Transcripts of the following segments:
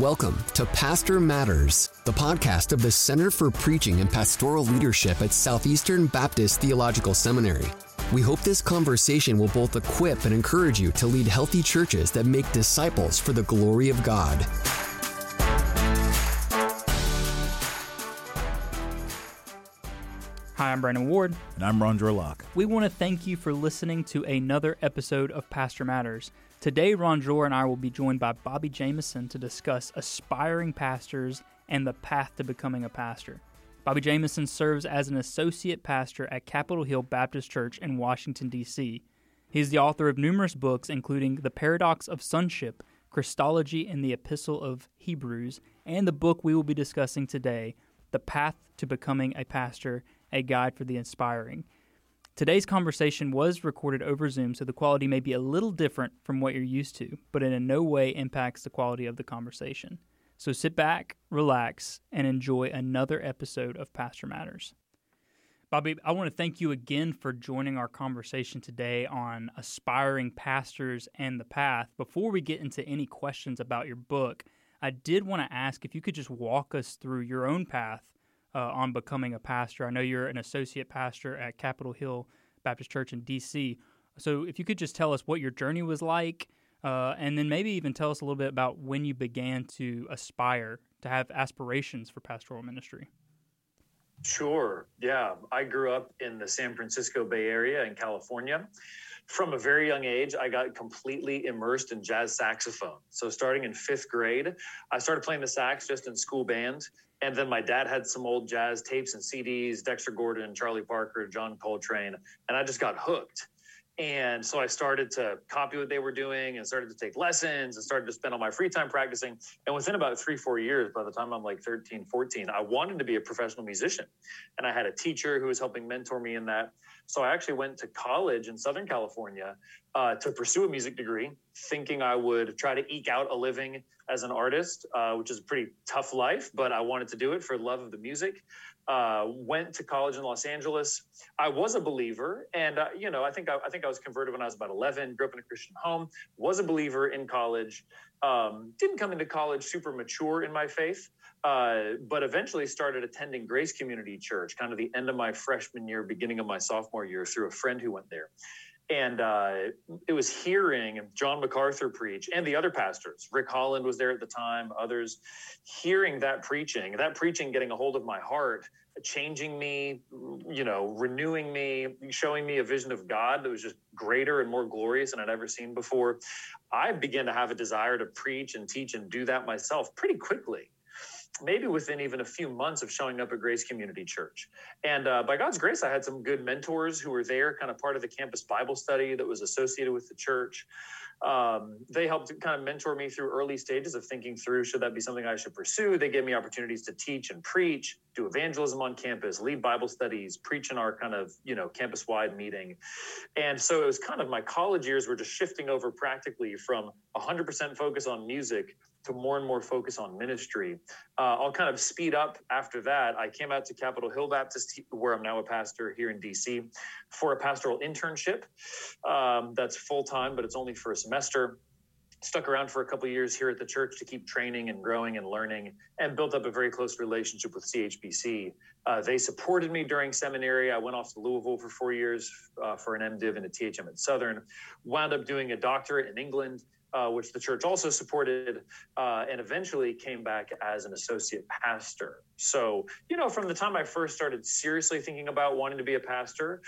Welcome to Pastor Matters, the podcast of the Center for Preaching and Pastoral Leadership at Southeastern Baptist Theological Seminary. We hope this conversation will both equip and encourage you to lead healthy churches that make disciples for the glory of God. Hi, I'm Brandon Ward. And I'm Ron Locke. We want to thank you for listening to another episode of Pastor Matters. Today, Ronjour and I will be joined by Bobby Jamieson to discuss aspiring pastors and the path to becoming a pastor. Bobby Jamieson serves as an associate pastor at Capitol Hill Baptist Church in Washington, D.C. He is the author of numerous books, including The Paradox of Sonship, Christology, and the Epistle of Hebrews, and the book we will be discussing today, The Path to Becoming a Pastor A Guide for the Aspiring. Today's conversation was recorded over Zoom, so the quality may be a little different from what you're used to, but it in no way impacts the quality of the conversation. So sit back, relax, and enjoy another episode of Pastor Matters. Bobby, I want to thank you again for joining our conversation today on aspiring pastors and the path. Before we get into any questions about your book, I did want to ask if you could just walk us through your own path uh, on becoming a pastor. I know you're an associate pastor at Capitol Hill Baptist Church in D.C. So if you could just tell us what your journey was like, uh, and then maybe even tell us a little bit about when you began to aspire to have aspirations for pastoral ministry. Sure. Yeah. I grew up in the San Francisco Bay Area in California. From a very young age, I got completely immersed in jazz saxophone. So, starting in fifth grade, I started playing the sax just in school band. And then my dad had some old jazz tapes and CDs, Dexter Gordon, Charlie Parker, John Coltrane, and I just got hooked. And so I started to copy what they were doing and started to take lessons and started to spend all my free time practicing. And within about three, four years, by the time I'm like 13, 14, I wanted to be a professional musician. And I had a teacher who was helping mentor me in that. So I actually went to college in Southern California uh, to pursue a music degree, thinking I would try to eke out a living as an artist, uh, which is a pretty tough life, but I wanted to do it for love of the music. Uh, went to college in Los Angeles. I was a believer, and uh, you know, I think I, I, think I was converted when I was about 11. Grew up in a Christian home. Was a believer in college. Um, didn't come into college super mature in my faith, uh, but eventually started attending Grace Community Church, kind of the end of my freshman year, beginning of my sophomore year, through a friend who went there. And uh, it was hearing John MacArthur preach and the other pastors. Rick Holland was there at the time, others, hearing that preaching, that preaching getting a hold of my heart, changing me, you know, renewing me, showing me a vision of God that was just greater and more glorious than I'd ever seen before. I began to have a desire to preach and teach and do that myself pretty quickly maybe within even a few months of showing up at Grace Community Church. And uh, by God's grace, I had some good mentors who were there, kind of part of the campus Bible study that was associated with the church. Um, they helped kind of mentor me through early stages of thinking through should that be something I should pursue. They gave me opportunities to teach and preach, do evangelism on campus, lead Bible studies, preach in our kind of you know campus wide meeting. And so it was kind of my college years were just shifting over practically from 100% focus on music to more and more focus on ministry. Uh, I'll kind of speed up after that. I came out to Capitol Hill Baptist, where I'm now a pastor here in DC, for a pastoral internship. Um, that's full time, but it's only for a semester. Stuck around for a couple years here at the church to keep training and growing and learning, and built up a very close relationship with CHBC. Uh, they supported me during seminary. I went off to Louisville for four years uh, for an MDiv and a THM at Southern. Wound up doing a doctorate in England uh, which the church also supported, uh, and eventually came back as an associate pastor. So, you know, from the time I first started seriously thinking about wanting to be a pastor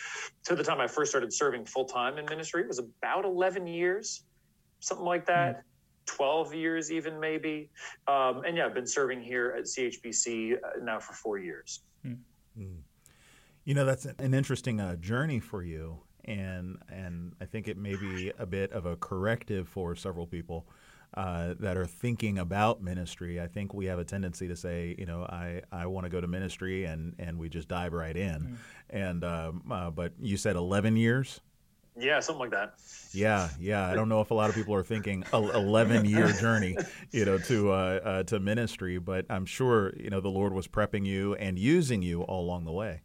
to the time I first started serving full time in ministry, it was about 11 years, something like that. Mm-hmm. 12 years, even maybe. Um, and yeah, I've been serving here at CHBC uh, now for four years. Mm-hmm. You know, that's an interesting uh, journey for you and and I think it may be a bit of a corrective for several people uh, that are thinking about ministry. I think we have a tendency to say, you know, I, I want to go to ministry, and and we just dive right in. Mm. And um, uh, but you said eleven years. Yeah, something like that. Yeah, yeah. I don't know if a lot of people are thinking eleven year journey, you know, to uh, uh, to ministry, but I'm sure you know the Lord was prepping you and using you all along the way.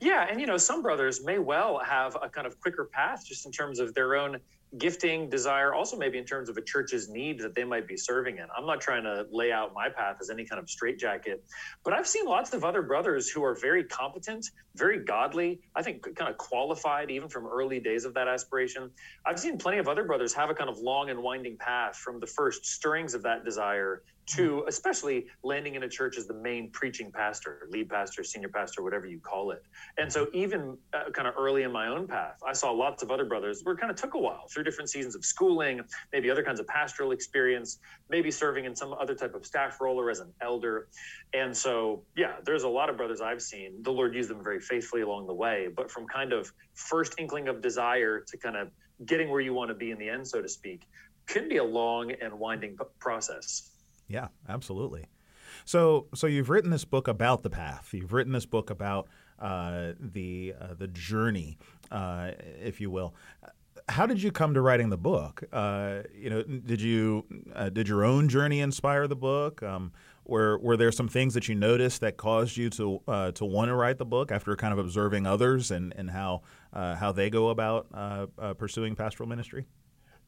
Yeah, and you know, some brothers may well have a kind of quicker path just in terms of their own gifting, desire, also maybe in terms of a church's need that they might be serving in. I'm not trying to lay out my path as any kind of straitjacket, but I've seen lots of other brothers who are very competent, very godly, I think kind of qualified even from early days of that aspiration. I've seen plenty of other brothers have a kind of long and winding path from the first stirrings of that desire to especially landing in a church as the main preaching pastor, lead pastor, senior pastor, whatever you call it. And so, even uh, kind of early in my own path, I saw lots of other brothers where it kind of took a while through different seasons of schooling, maybe other kinds of pastoral experience, maybe serving in some other type of staff role or as an elder. And so, yeah, there's a lot of brothers I've seen. The Lord used them very faithfully along the way, but from kind of first inkling of desire to kind of getting where you want to be in the end, so to speak, can be a long and winding process. Yeah, absolutely. So, so you've written this book about the path. You've written this book about uh, the uh, the journey, uh, if you will. How did you come to writing the book? Uh, you know, did you uh, did your own journey inspire the book? Um, were were there some things that you noticed that caused you to uh, to want to write the book after kind of observing others and and how how they go about pursuing pastoral ministry?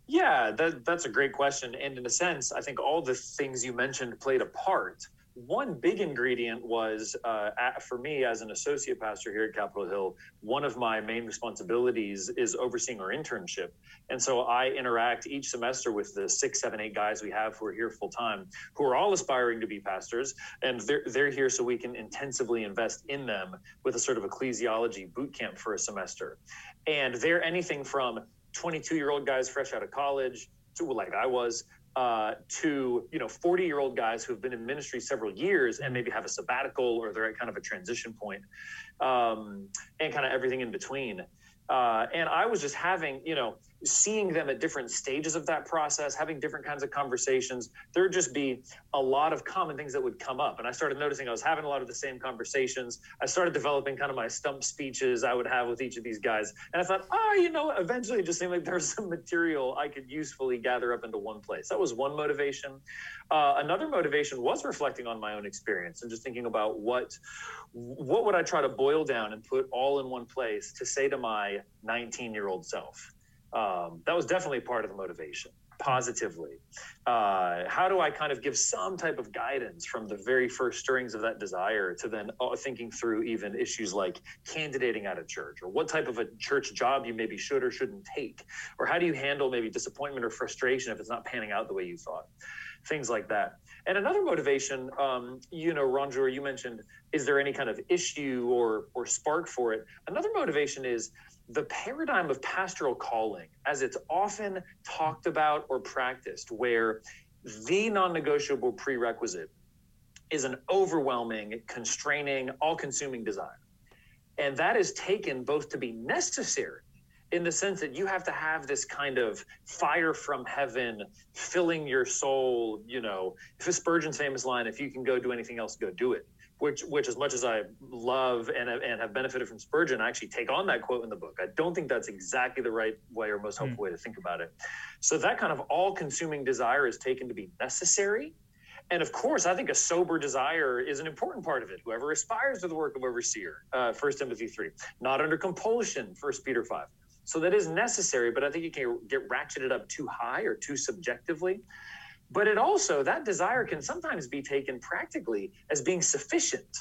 Yeah, that, that's a great question. And in a sense, I think all the things you mentioned played a part. One big ingredient was uh, for me as an associate pastor here at Capitol Hill, one of my main responsibilities is overseeing our internship. And so I interact each semester with the six, seven, eight guys we have who are here full time, who are all aspiring to be pastors. And they're, they're here so we can intensively invest in them with a sort of ecclesiology boot camp for a semester. And they're anything from 22 year old guys fresh out of college to like I was uh, to you know 40 year old guys who have been in ministry several years and maybe have a sabbatical or they're at kind of a transition point, um, and kind of everything in between. Uh, and I was just having, you know, seeing them at different stages of that process, having different kinds of conversations, there'd just be a lot of common things that would come up. And I started noticing I was having a lot of the same conversations. I started developing kind of my stump speeches I would have with each of these guys. And I thought, oh, you know, eventually it just seemed like there was some material I could usefully gather up into one place. That was one motivation. Uh, another motivation was reflecting on my own experience and just thinking about what what would I try to boil down and put all in one place to say to my 19 year old self um, that was definitely part of the motivation positively. Uh, how do i kind of give some type of guidance from the very first stirrings of that desire to then uh, thinking through even issues like candidating at a church or what type of a church job you maybe should or shouldn't take? Or how do you handle maybe disappointment or frustration if it's not panning out the way you thought? Things like that. And another motivation um, you know ronjour you mentioned is there any kind of issue or or spark for it? Another motivation is the paradigm of pastoral calling, as it's often talked about or practiced, where the non negotiable prerequisite is an overwhelming, constraining, all consuming desire. And that is taken both to be necessary in the sense that you have to have this kind of fire from heaven filling your soul. You know, Spurgeon's famous line, if you can go do anything else, go do it which which as much as I love and and have benefited from Spurgeon, I actually take on that quote in the book. I don't think that's exactly the right way or most helpful mm. way to think about it. So that kind of all-consuming desire is taken to be necessary. And of course, I think a sober desire is an important part of it. Whoever aspires to the work of overseer, uh, 1 Timothy 3, not under compulsion, 1 Peter 5. So that is necessary, but I think you can get ratcheted up too high or too subjectively. But it also, that desire can sometimes be taken practically as being sufficient.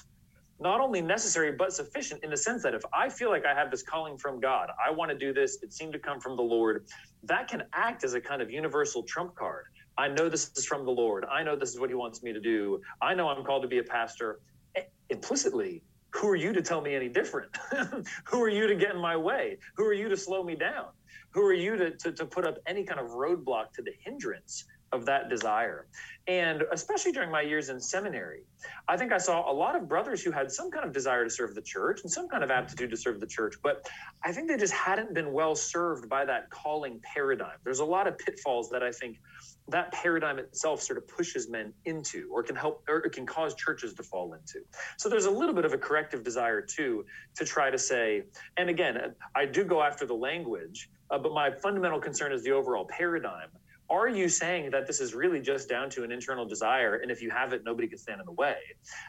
Not only necessary, but sufficient in the sense that if I feel like I have this calling from God, I want to do this, it seemed to come from the Lord, that can act as a kind of universal trump card. I know this is from the Lord. I know this is what He wants me to do. I know I'm called to be a pastor. Eh, implicitly, who are you to tell me any different? who are you to get in my way? Who are you to slow me down? Who are you to, to, to put up any kind of roadblock to the hindrance of that desire. And especially during my years in seminary, I think I saw a lot of brothers who had some kind of desire to serve the church and some kind of aptitude to serve the church, but I think they just hadn't been well served by that calling paradigm. There's a lot of pitfalls that I think that paradigm itself sort of pushes men into or can help or it can cause churches to fall into. So there's a little bit of a corrective desire too to try to say, and again, I do go after the language, uh, but my fundamental concern is the overall paradigm are you saying that this is really just down to an internal desire and if you have it nobody can stand in the way?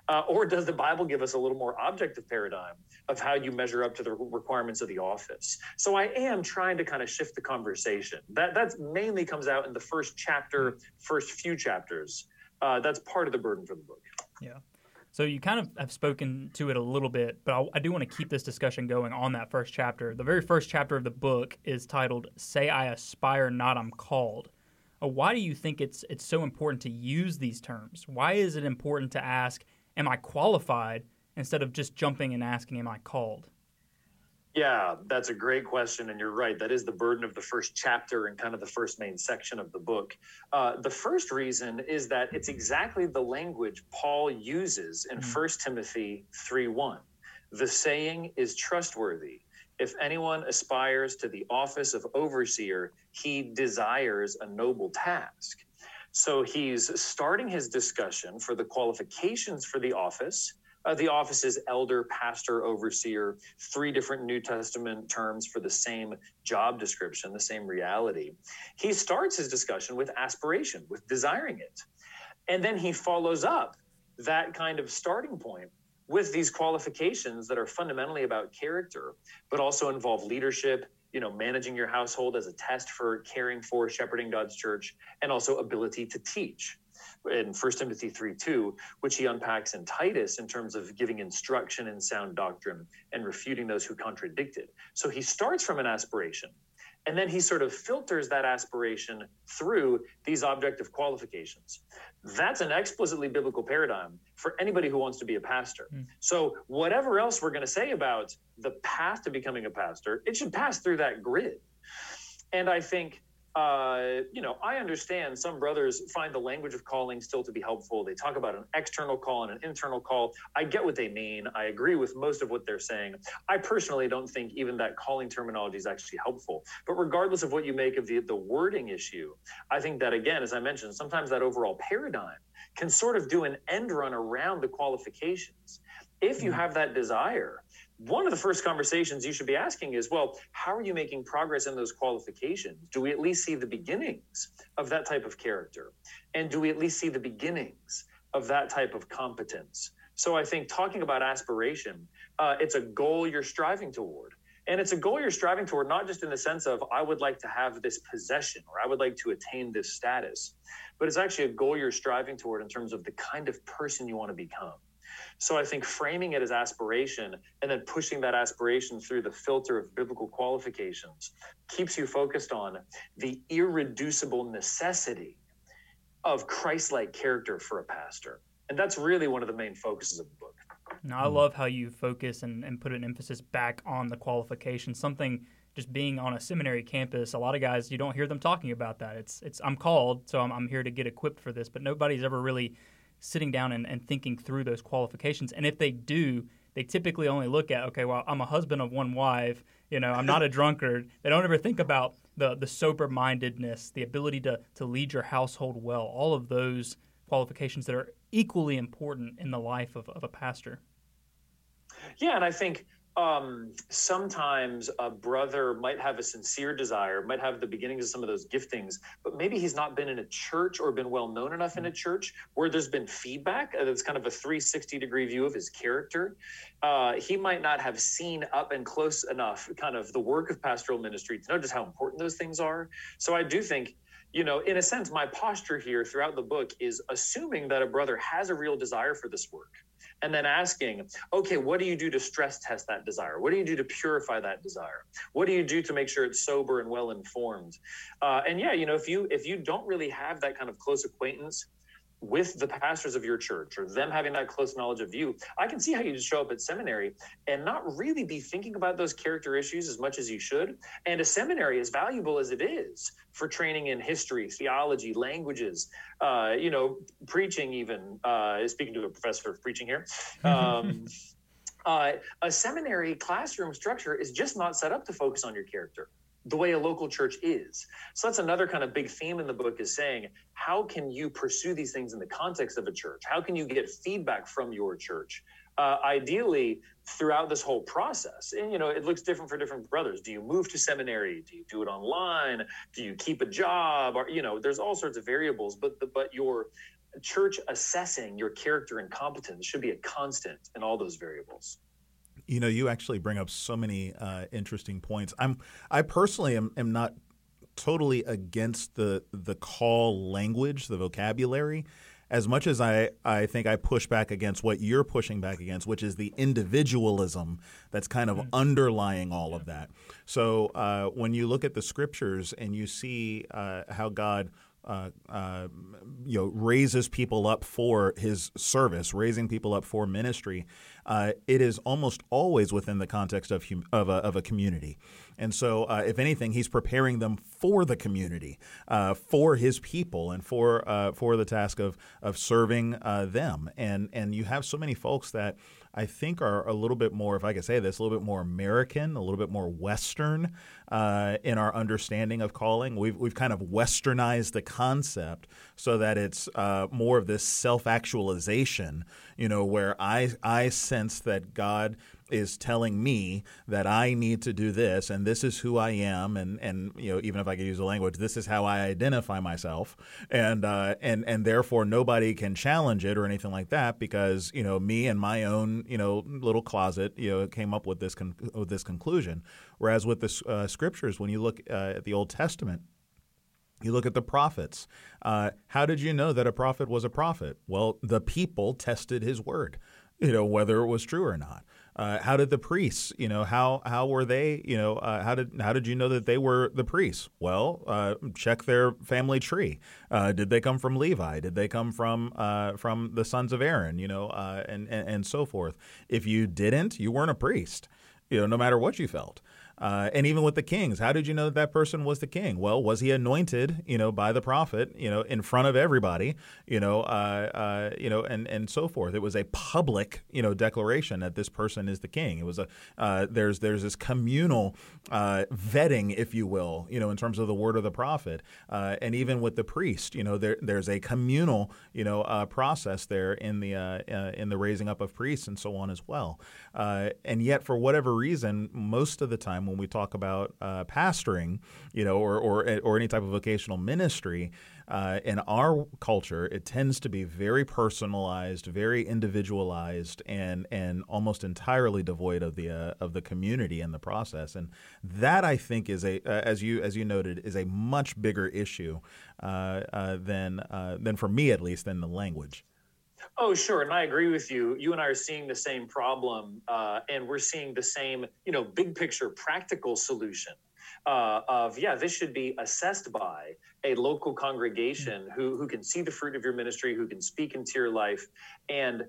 Uh, or does the bible give us a little more objective paradigm of how you measure up to the requirements of the office? So i am trying to kind of shift the conversation. That that mainly comes out in the first chapter first few chapters. Uh, that's part of the burden for the book. Yeah. So you kind of have spoken to it a little bit, but I, I, do want to keep this discussion going on that first chapter. The very first chapter of the book is titled "Say I Aspire, Not I'm Called," why do you think it's it's so important to use these terms? Why is it important to ask, "Am I qualified?" instead of just jumping and asking, "Am I called?" Yeah, that's a great question, and you're right. That is the burden of the first chapter and kind of the first main section of the book. Uh, the first reason is that it's exactly the language Paul uses in mm-hmm. 1 Timothy 3:1. The saying is trustworthy if anyone aspires to the office of overseer, he desires a noble task. So he's starting his discussion for the qualifications for the office. Uh, the office is elder, pastor, overseer, three different New Testament terms for the same job description, the same reality. He starts his discussion with aspiration, with desiring it. And then he follows up that kind of starting point with these qualifications that are fundamentally about character, but also involve leadership, you know, managing your household as a test for caring for shepherding God's church, and also ability to teach. In 1 Timothy 3 2, which he unpacks in Titus in terms of giving instruction in sound doctrine and refuting those who contradict it. So he starts from an aspiration and then he sort of filters that aspiration through these objective qualifications. That's an explicitly biblical paradigm for anybody who wants to be a pastor. Mm. So, whatever else we're going to say about the path to becoming a pastor, it should pass through that grid. And I think uh, you know, I understand some brothers find the language of calling still to be helpful. They talk about an external call and an internal call. I get what they mean. I agree with most of what they're saying. I personally don't think even that calling terminology is actually helpful. But regardless of what you make of the, the wording issue, I think that, again, as I mentioned, sometimes that overall paradigm can sort of do an end run around the qualifications. If you mm. have that desire, one of the first conversations you should be asking is well how are you making progress in those qualifications? Do we at least see the beginnings of that type of character? And do we at least see the beginnings of that type of competence? So i think talking about aspiration uh, it's a goal you're striving toward. And it's a goal you're striving toward not just in the sense of i would like to have this possession or i would like to attain this status but it's actually a goal you're striving toward in terms of the kind of person you want to become so I think framing it as aspiration and then pushing that aspiration through the filter of biblical qualifications keeps you focused on the irreducible necessity of Christ like character for a pastor. And that's really one of the main focuses of the book. Now, I love how you focus and, and put an emphasis back on the qualifications. Something just being on a seminary campus, a lot of guys you don't hear them talking about that. It's it's I'm called, so I'm, I'm here to get equipped for this, but nobody's ever really sitting down and, and thinking through those qualifications. And if they do, they typically only look at, okay, well, I'm a husband of one wife, you know, I'm not a drunkard. They don't ever think about the the sober mindedness, the ability to to lead your household well, all of those qualifications that are equally important in the life of, of a pastor. Yeah, and I think um, sometimes a brother might have a sincere desire, might have the beginnings of some of those giftings, but maybe he's not been in a church or been well known enough in a church where there's been feedback uh, that's kind of a 360 degree view of his character. Uh, he might not have seen up and close enough kind of the work of pastoral ministry to know just how important those things are. So I do think you know, in a sense, my posture here throughout the book is assuming that a brother has a real desire for this work and then asking, okay, what do you do to stress test that desire? What do you do to purify that desire? What do you do to make sure it's sober and well informed? Uh, and yeah, you know, if you if you don't really have that kind of close acquaintance with the pastors of your church or them having that close knowledge of you, I can see how you just show up at seminary and not really be thinking about those character issues as much as you should. And a seminary, as valuable as it is for training in history, theology, languages, uh, you know, preaching, even uh, speaking to a professor of preaching here. Um, uh, a seminary classroom structure is just not set up to focus on your character the way a local church is. So that's another kind of big theme in the book is saying, how can you pursue these things in the context of a church? How can you get feedback from your church? Uh, ideally, throughout this whole process. And, you know, it looks different for different brothers. Do you move to seminary? Do you do it online? Do you keep a job? Or, you know, there's all sorts of variables, but, but your church assessing your character and competence should be a constant in all those variables. You know, you actually bring up so many uh, interesting points. I'm, I personally am, am not totally against the the call language, the vocabulary as much as I, I think I push back against what you're pushing back against, which is the individualism that's kind of mm-hmm. underlying all of that. So uh, when you look at the scriptures and you see uh, how God uh, uh, you know raises people up for his service, raising people up for ministry, uh, it is almost always within the context of hum- of, a, of a community. And so, uh, if anything, he's preparing them for the community, uh, for his people, and for uh, for the task of of serving them. And and you have so many folks that I think are a little bit more, if I could say this, a little bit more American, a little bit more Western uh, in our understanding of calling. We've we've kind of Westernized the concept so that it's uh, more of this self actualization. You know, where I I sense that God is telling me that I need to do this and this is who I am and and you know even if I could use the language this is how I identify myself and uh, and and therefore nobody can challenge it or anything like that because you know me and my own you know little closet you know came up with this con- with this conclusion whereas with the uh, scriptures when you look uh, at the Old Testament you look at the prophets. Uh, how did you know that a prophet was a prophet? Well, the people tested his word, you know, whether it was true or not. Uh, how did the priests, you know, how how were they, you know, uh, how did how did you know that they were the priests? Well, uh, check their family tree. Uh, did they come from Levi? Did they come from uh, from the sons of Aaron? You know, uh, and, and and so forth. If you didn't, you weren't a priest. You know, no matter what you felt. Uh, and even with the kings, how did you know that that person was the king? Well, was he anointed, you know, by the prophet, you know, in front of everybody, you know, uh, uh, you know, and and so forth. It was a public, you know, declaration that this person is the king. It was a uh, there's there's this communal uh, vetting, if you will, you know, in terms of the word of the prophet, uh, and even with the priest, you know, there there's a communal, you know, process there in the in the raising up of priests and so on as well. and yet, for whatever reason, most of the time when we talk about uh, pastoring, you know, or, or, or any type of vocational ministry, uh, in our culture, it tends to be very personalized, very individualized, and and almost entirely devoid of the uh, of the community in the process. And that I think is a, uh, as you as you noted, is a much bigger issue uh, uh, than uh, than for me at least than the language. Oh, sure, and I agree with you. You and I are seeing the same problem, uh, and we're seeing the same, you know, big picture, practical solution uh, of yeah, this should be assessed by a local congregation who who can see the fruit of your ministry, who can speak into your life, and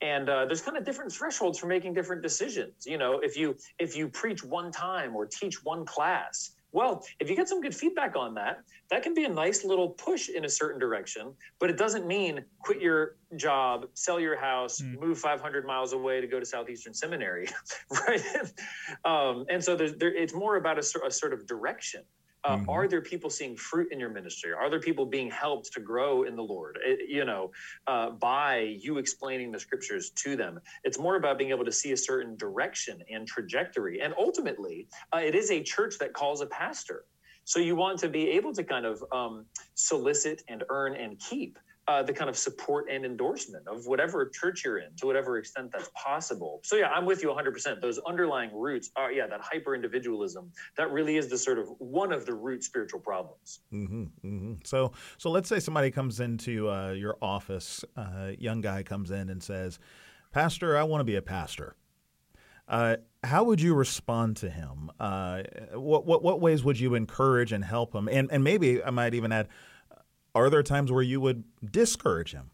and uh, there's kind of different thresholds for making different decisions. You know, if you if you preach one time or teach one class, well, if you get some good feedback on that, that can be a nice little push in a certain direction, but it doesn't mean quit your job, sell your house, mm. move 500 miles away to go to Southeastern Seminary, right? um, and so there, it's more about a, a sort of direction. Uh, mm-hmm. Are there people seeing fruit in your ministry? Are there people being helped to grow in the Lord? It, you know, uh, by you explaining the scriptures to them. It's more about being able to see a certain direction and trajectory. And ultimately, uh, it is a church that calls a pastor. So you want to be able to kind of um, solicit and earn and keep uh, the kind of support and endorsement of whatever church you're in to whatever extent that's possible. So yeah, I'm with you 100%. Those underlying roots are yeah, that hyper individualism that really is the sort of one of the root spiritual problems. Mm-hmm, mm-hmm. So so let's say somebody comes into uh, your office, uh, young guy comes in and says, "Pastor, I want to be a pastor." Uh, how would you respond to him? Uh, what, what what ways would you encourage and help him? And and maybe I might even add, are there times where you would discourage him?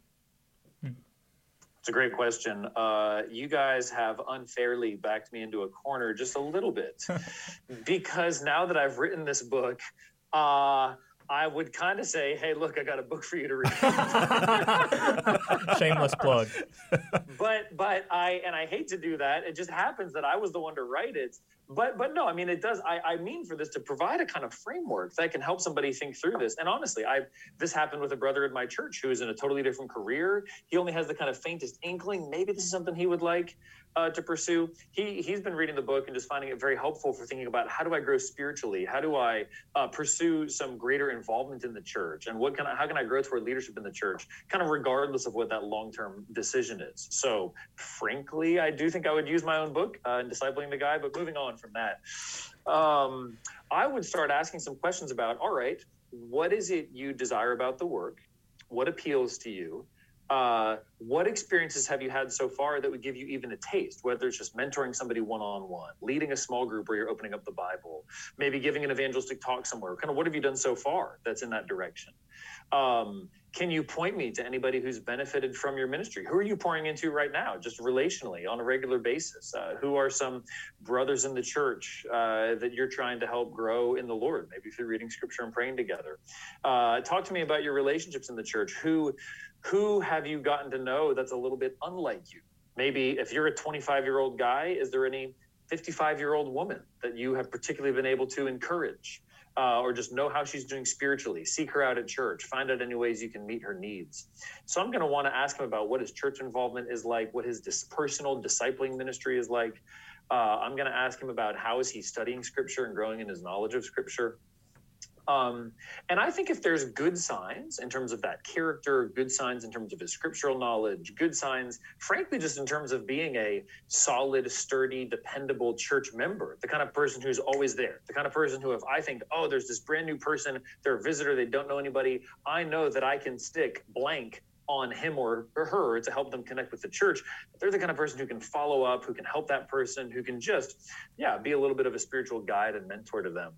It's a great question. Uh, you guys have unfairly backed me into a corner just a little bit because now that I've written this book, uh, I would kind of say, "Hey, look, I got a book for you to read." Shameless plug. But but I and I hate to do that. It just happens that I was the one to write it. But but no, I mean it does. I, I mean for this to provide a kind of framework that can help somebody think through this. And honestly, I this happened with a brother in my church who is in a totally different career. He only has the kind of faintest inkling. Maybe this is something he would like uh, to pursue. He he's been reading the book and just finding it very helpful for thinking about how do I grow spiritually? How do I uh, pursue some greater involvement in the church? And what can I, how can I grow toward leadership in the church? Kind of regardless of what that long term decision is. So frankly, I do think I would use my own book uh, in discipling the guy. But moving on from that, um, I would start asking some questions about all right, what is it you desire about the work? What appeals to you? uh, what experiences have you had so far that would give you even a taste, whether it's just mentoring somebody one on one, leading a small group where you're opening up the Bible, maybe giving an evangelistic talk somewhere? Kind of what have you done so far that's in that direction? Um, can you point me to anybody who's benefited from your ministry? Who are you pouring into right now, just relationally on a regular basis? Uh, who are some brothers in the church uh, that you're trying to help grow in the Lord, maybe through reading scripture and praying together? Uh, talk to me about your relationships in the church. Who who have you gotten to know that's a little bit unlike you? Maybe if you're a 25 year old guy, is there any 55 year old woman that you have particularly been able to encourage? Uh, or just know how she's doing spiritually. Seek her out at church. Find out any ways you can meet her needs. So I'm going to want to ask him about what his church involvement is like, what his dis- personal discipling ministry is like. Uh, I'm going to ask him about how is he studying scripture and growing in his knowledge of scripture. Um, and I think if there's good signs in terms of that character, good signs in terms of his scriptural knowledge, good signs, frankly, just in terms of being a solid, sturdy, dependable church member, the kind of person who's always there, the kind of person who, if I think, oh, there's this brand new person, they're a visitor, they don't know anybody, I know that I can stick blank on him or, her to help them connect with the church. They're the kind of person who can follow up, who can help that person, who can just, yeah, be a little bit of a spiritual guide and mentor to them.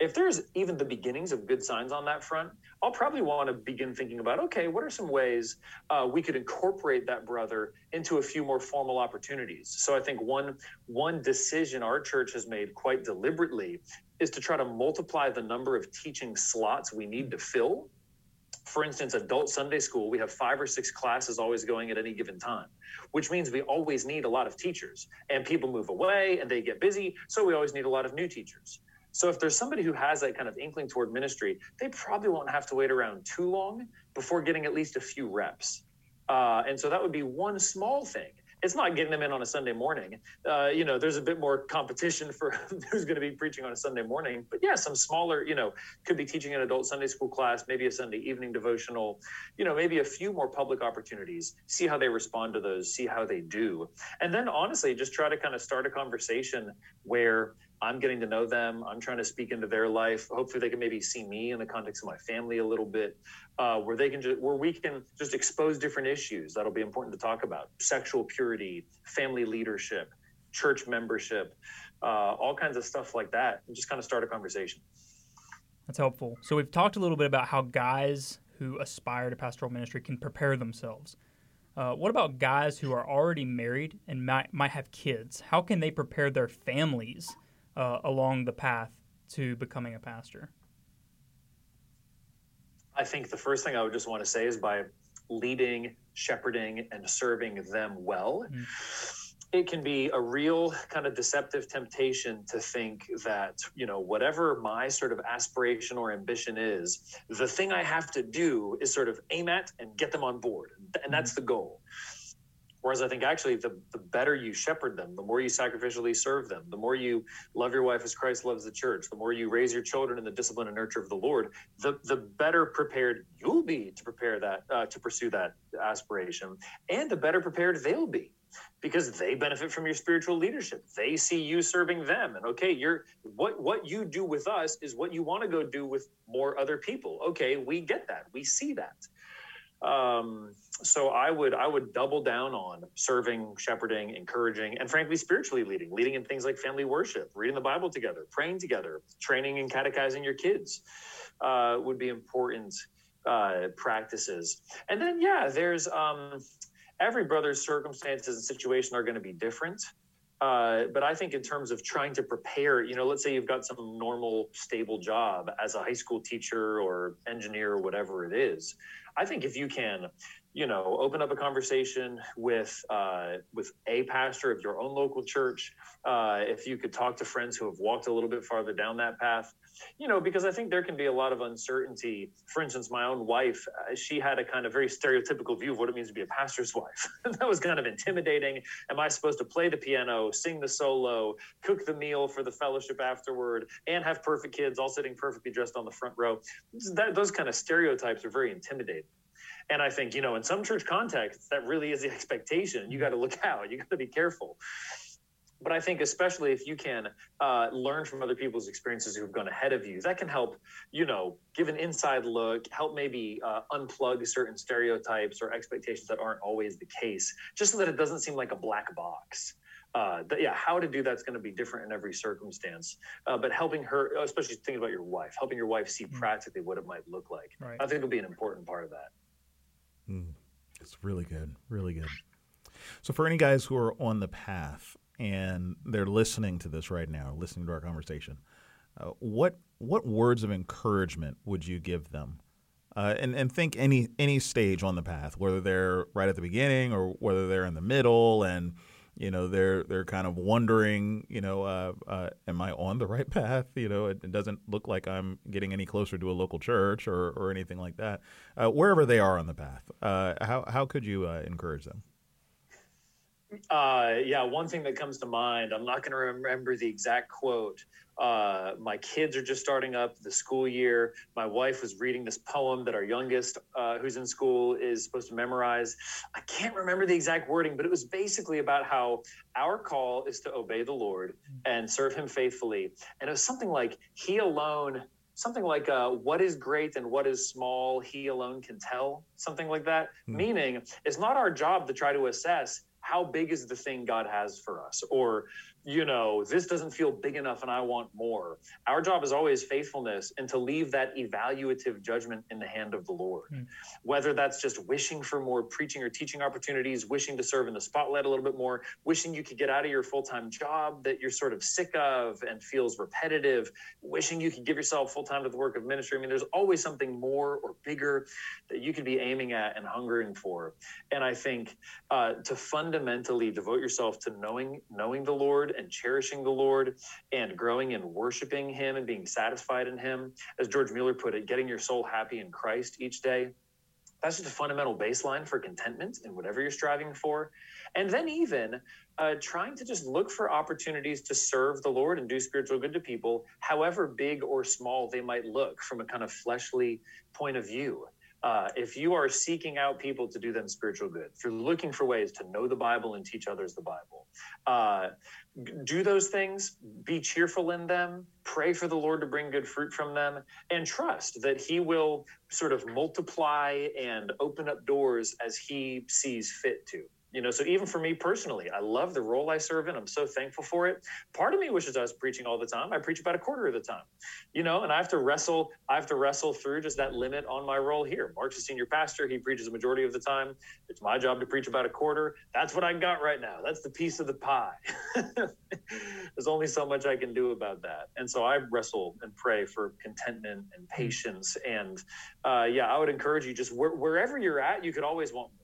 If there's even the beginnings of good signs on that front, I'll probably want to begin thinking about okay, what are some ways uh, we could incorporate that brother into a few more formal opportunities? So I think one one decision our church has made quite deliberately is to try to multiply the number of teaching slots we need to fill for instance, adult Sunday school, we have five or six classes always going at any given time, which means we always need a lot of teachers. And people move away and they get busy, so we always need a lot of new teachers. So if there's somebody who has that kind of inkling toward ministry, they probably won't have to wait around too long before getting at least a few reps. Uh, and so that would be one small thing it's not getting them in on a Sunday morning. Uh, you know, there's a bit more competition for who's going to be preaching on a Sunday morning. But yeah, some smaller, you know, could be teaching an adult Sunday school class, maybe a Sunday evening devotional, you know, maybe a few more public opportunities. See how they respond to those, see how they do. And then honestly, just try to kind of start a conversation where I'm getting to know them. I'm trying to speak into their life. Hopefully, they can maybe see me in the context of my family a little bit, uh, where they can just where we can just expose different issues that'll be important to talk about: sexual purity, family leadership, church membership, uh, all kinds of stuff like that, and just kind of start a conversation. That's helpful. So we've talked a little bit about how guys who aspire to pastoral ministry can prepare themselves. Uh, what about guys who are already married and might, might have kids? How can they prepare their families uh, along the path to becoming a pastor? I think the first thing I would just want to say is by leading, shepherding, and serving them well. Mm-hmm. It can be a real kind of deceptive temptation to think that, you know, whatever my sort of aspiration or ambition is, the thing I have to do is sort of aim at and get them on board. And that's mm-hmm. the goal. Whereas I think actually the, the better you shepherd them, the more you sacrificially serve them, the more you love your wife as Christ loves the church, the more you raise your children in the discipline and nurture of the Lord, the, the better prepared you'll be to prepare that, uh, to pursue that aspiration, and the better prepared they'll be because they benefit from your spiritual leadership. They see you serving them. And okay, you're what what you do with us is what you want to go do with more other people. Okay, we get that. We see that. Um, so I would I would double down on serving, shepherding, encouraging, and frankly, spiritually leading, leading in things like family worship, reading the Bible together, praying together, training and catechizing your kids uh, would be important uh, practices. And then yeah, there's um, every brother's circumstances and situation are going to be different. Uh, but I think in terms of trying to prepare, you know, let's say you've got some normal, stable job as a high school teacher or engineer or whatever it is. I think if you can, you know, open up a conversation with uh, with a pastor of your own local church, uh, if you could talk to friends who have walked a little bit farther down that path, you know, because I think there can be a lot of uncertainty. For instance, my own wife, uh, she had a kind of very stereotypical view of what it means to be a pastor's wife. that was kind of intimidating. Am I supposed to play the piano, sing the solo, cook the meal for the fellowship afterward, and have perfect kids all sitting perfectly dressed on the front row? That, those kind of stereotypes are very intimidating. And I think, you know, in some church contexts, that really is the expectation. You got to look out, you got to be careful but I think especially if you can uh, learn from other people's experiences who've gone ahead of you, that can help, you know, give an inside look, help maybe uh, unplug certain stereotypes or expectations that aren't always the case, just so that it doesn't seem like a black box. Uh, yeah, how to do that's going to be different in every circumstance. Uh, but helping her, especially thinking about your wife, helping your wife see mm. practically what it might look like, right. I think will be an important part of that. Mm. It's really good, really good. So for any guys who are on the path and they're listening to this right now, listening to our conversation, uh, what what words of encouragement would you give them? Uh, and and think any any stage on the path, whether they're right at the beginning or whether they're in the middle, and you know they're they're kind of wondering, you know, uh, uh am I on the right path? You know, it, it, doesn't look like I'm getting any closer to a local church or or anything like that. Uh, wherever they are on the path, uh, how how could you encourage them? Uh, yeah, one thing that comes to mind, I'm not going to remember the exact quote. Uh, my kids are just starting up the school year. My wife was reading this poem that our youngest, uh, who's in school, is supposed to memorize. I can't remember the exact wording, but it was basically about how our call is to obey the Lord and serve Him faithfully. And it was something like, He alone something like uh, what is great and what is small he alone can tell something like that hmm. meaning it's not our job to try to assess how big is the thing God has for us? Or you know, this doesn't feel big enough and I want more. Our job is always faithfulness and to leave that evaluative judgment in the hand of the Lord. Mm. Whether that's just wishing for more preaching or teaching opportunities, wishing to serve in the spotlight a little bit more, wishing you could get out of your full time job that you're sort of sick of and feels repetitive, wishing you could give yourself full time to the work of ministry. I mean, there's always something more or bigger that you could be aiming at and hungering for. And I think uh, to fundamentally devote yourself to knowing knowing the Lord and cherishing the Lord and growing in worshiping Him and being satisfied in Him. As George Mueller put it, getting your soul happy in Christ each day. That's just a fundamental baseline for contentment in whatever you're striving for. And then, even uh, trying to just look for opportunities to serve the Lord and do spiritual good to people, however big or small they might look from a kind of fleshly point of view. Uh, if you are seeking out people to do them spiritual good, if you're looking for ways to know the Bible and teach others the Bible, uh, do those things, be cheerful in them, pray for the Lord to bring good fruit from them, and trust that He will sort of multiply and open up doors as He sees fit to you know so even for me personally i love the role i serve in. I'm so thankful for it. Part of me wishes i was preaching all the time. I preach about a quarter of the time you know and i have to wrestle i have to wrestle through just that limit on my role here. Mark's a senior pastor. He preaches a majority of the time. It's my job to preach about a quarter. That's what i got right now. That's the piece of the pie. There's only so much i can do about that. And so i wrestle and pray for contentment and patience. And uh, yeah i would encourage you just wh- wherever you're at you could always want more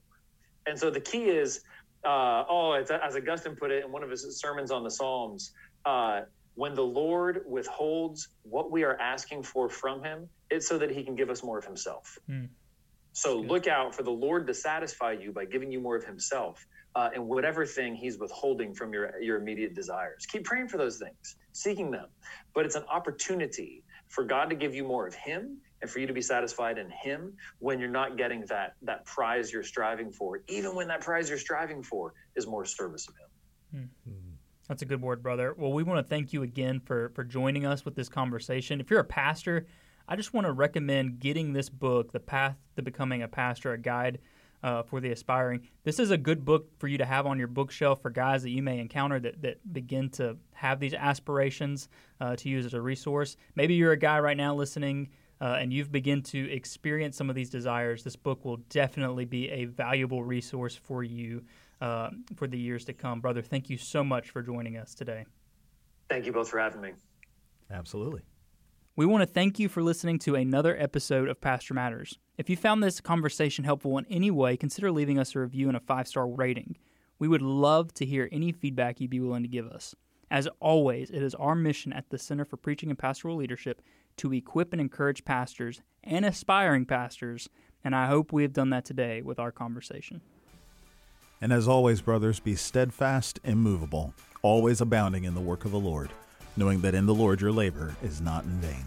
and so the key is, uh, oh, as Augustine put it in one of his sermons on the Psalms, uh, when the Lord withholds what we are asking for from him, it's so that he can give us more of himself. Mm. So look out for the Lord to satisfy you by giving you more of himself uh, and whatever thing he's withholding from your, your immediate desires. Keep praying for those things, seeking them. But it's an opportunity for God to give you more of him and for you to be satisfied in him when you're not getting that that prize you're striving for even when that prize you're striving for is more service of him mm-hmm. that's a good word brother well we want to thank you again for for joining us with this conversation if you're a pastor i just want to recommend getting this book the path to becoming a pastor a guide uh, for the aspiring. This is a good book for you to have on your bookshelf for guys that you may encounter that, that begin to have these aspirations uh, to use as a resource. Maybe you're a guy right now listening uh, and you've begun to experience some of these desires, this book will definitely be a valuable resource for you uh, for the years to come. Brother, thank you so much for joining us today. Thank you both for having me. Absolutely. We want to thank you for listening to another episode of Pastor Matters. If you found this conversation helpful in any way, consider leaving us a review and a five star rating. We would love to hear any feedback you'd be willing to give us. As always, it is our mission at the Center for Preaching and Pastoral Leadership to equip and encourage pastors and aspiring pastors, and I hope we have done that today with our conversation. And as always, brothers, be steadfast, immovable, always abounding in the work of the Lord, knowing that in the Lord your labor is not in vain.